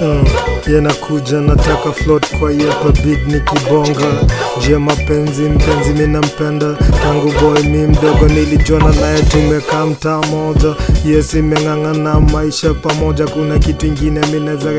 Oh. Yanakuja nataka float kwa yepa beat nikibonga jia mapenzi mpenzi minampenda tangu boy mi mdogo nilijuana naye tumekaa mtaa moja. Yes imeng'ang'ana maisha pamoja. Kuna kitu ingine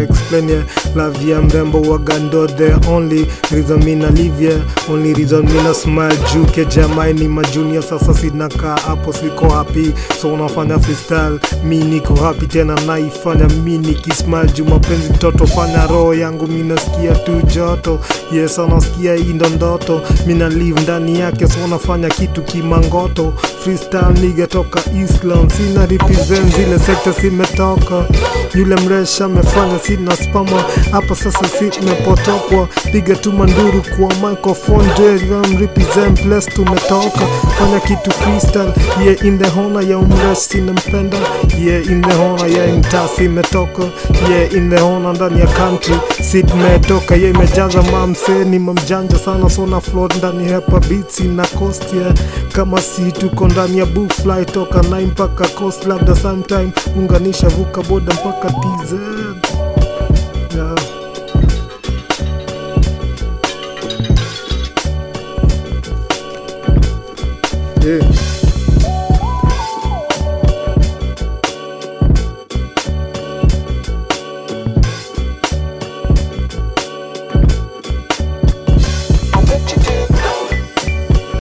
explain yeah. love ya mrembo wagando the only reason live yeah. only reason mina smile juu ke jamai ni majunia sasa sinakaa hapo siko happy. So unafanya freestyle mi niko happy tena naifanya mi nikismile juu mapenzi mtoto fanya roho yangu minasikia tu joto. Yes anasikia indo ndo ndoto. Mina live ndani yake so nafanya kitu kimangoto. Freestyle niga toka Islam sina represent zile sekta simetoka yule mresha amefanya sina spama hapa sasa si mepotokwa piga tu manduru kwa microphone represent place tumetoka fanya kitu freestyle. Yeah in the hona ya umresi nampenda. Ye yeah in the hona ya mtasi imetoka. Yeah in the hona ndani ya country sit metoka ye yeah imejaza mamse ni mamjanja sana sona float ndani hepa beats na coast yeah. Kama si tuko ndani ya book fly toka 9 mpaka coast labda sometime. Unganisha vuka boda mpaka TZ Yeah.